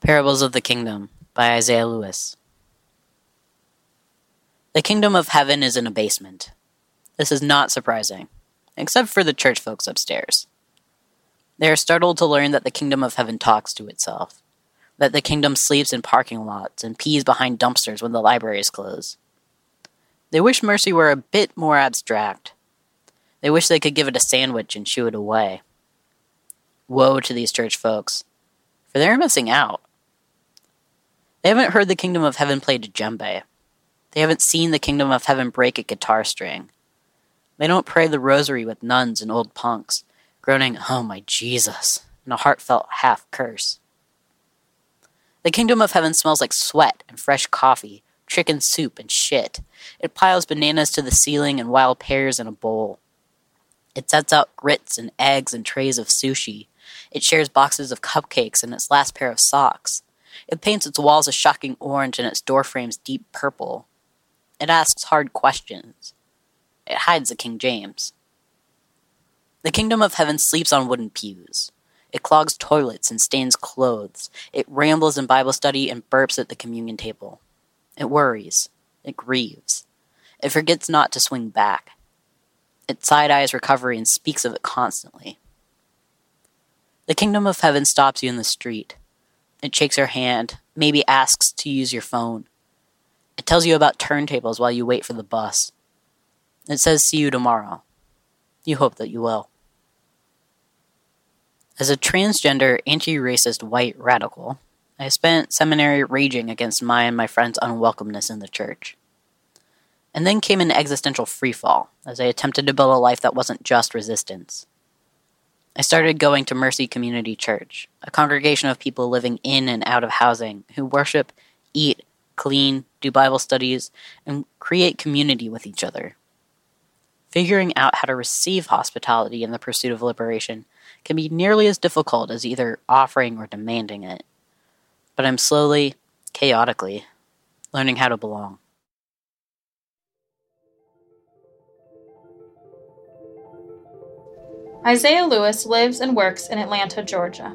Parables of the Kingdom by Isaiah Lewis. The kingdom of heaven is in a basement. This is not surprising, except for the church folks upstairs. They are startled to learn that the kingdom of heaven talks to itself, that the kingdom sleeps in parking lots and pees behind dumpsters when the libraries close. They wish mercy were a bit more abstract. They wish they could give it a sandwich and shoo it away. Woe to these church folks, for they're missing out. They haven't heard the kingdom of heaven played play djembe. They haven't seen the kingdom of heaven break a guitar string. They don't pray the rosary with nuns and old punks, groaning, Oh my Jesus, in a heartfelt half curse. The kingdom of heaven smells like sweat and fresh coffee, chicken soup and shit. It piles bananas to the ceiling and wild pears in a bowl. It sets out grits and eggs and trays of sushi. It shares boxes of cupcakes and its last pair of socks. It paints its walls a shocking orange and its doorframes deep purple. It asks hard questions. It hides a King James. The kingdom of heaven sleeps on wooden pews. It clogs toilets and stains clothes. It rambles in Bible study and burps at the communion table. It worries. It grieves. It forgets not to swing back. It side eyes recovery and speaks of it constantly. The kingdom of heaven stops you in the street. It shakes your hand, maybe asks to use your phone. It tells you about turntables while you wait for the bus. It says, See you tomorrow. You hope that you will. As a transgender, anti racist white radical, I spent seminary raging against my and my friends' unwelcomeness in the church. And then came an existential freefall as I attempted to build a life that wasn't just resistance. I started going to Mercy Community Church, a congregation of people living in and out of housing who worship, eat, clean, do Bible studies, and create community with each other. Figuring out how to receive hospitality in the pursuit of liberation can be nearly as difficult as either offering or demanding it. But I'm slowly, chaotically, learning how to belong. Isaiah Lewis lives and works in Atlanta, Georgia.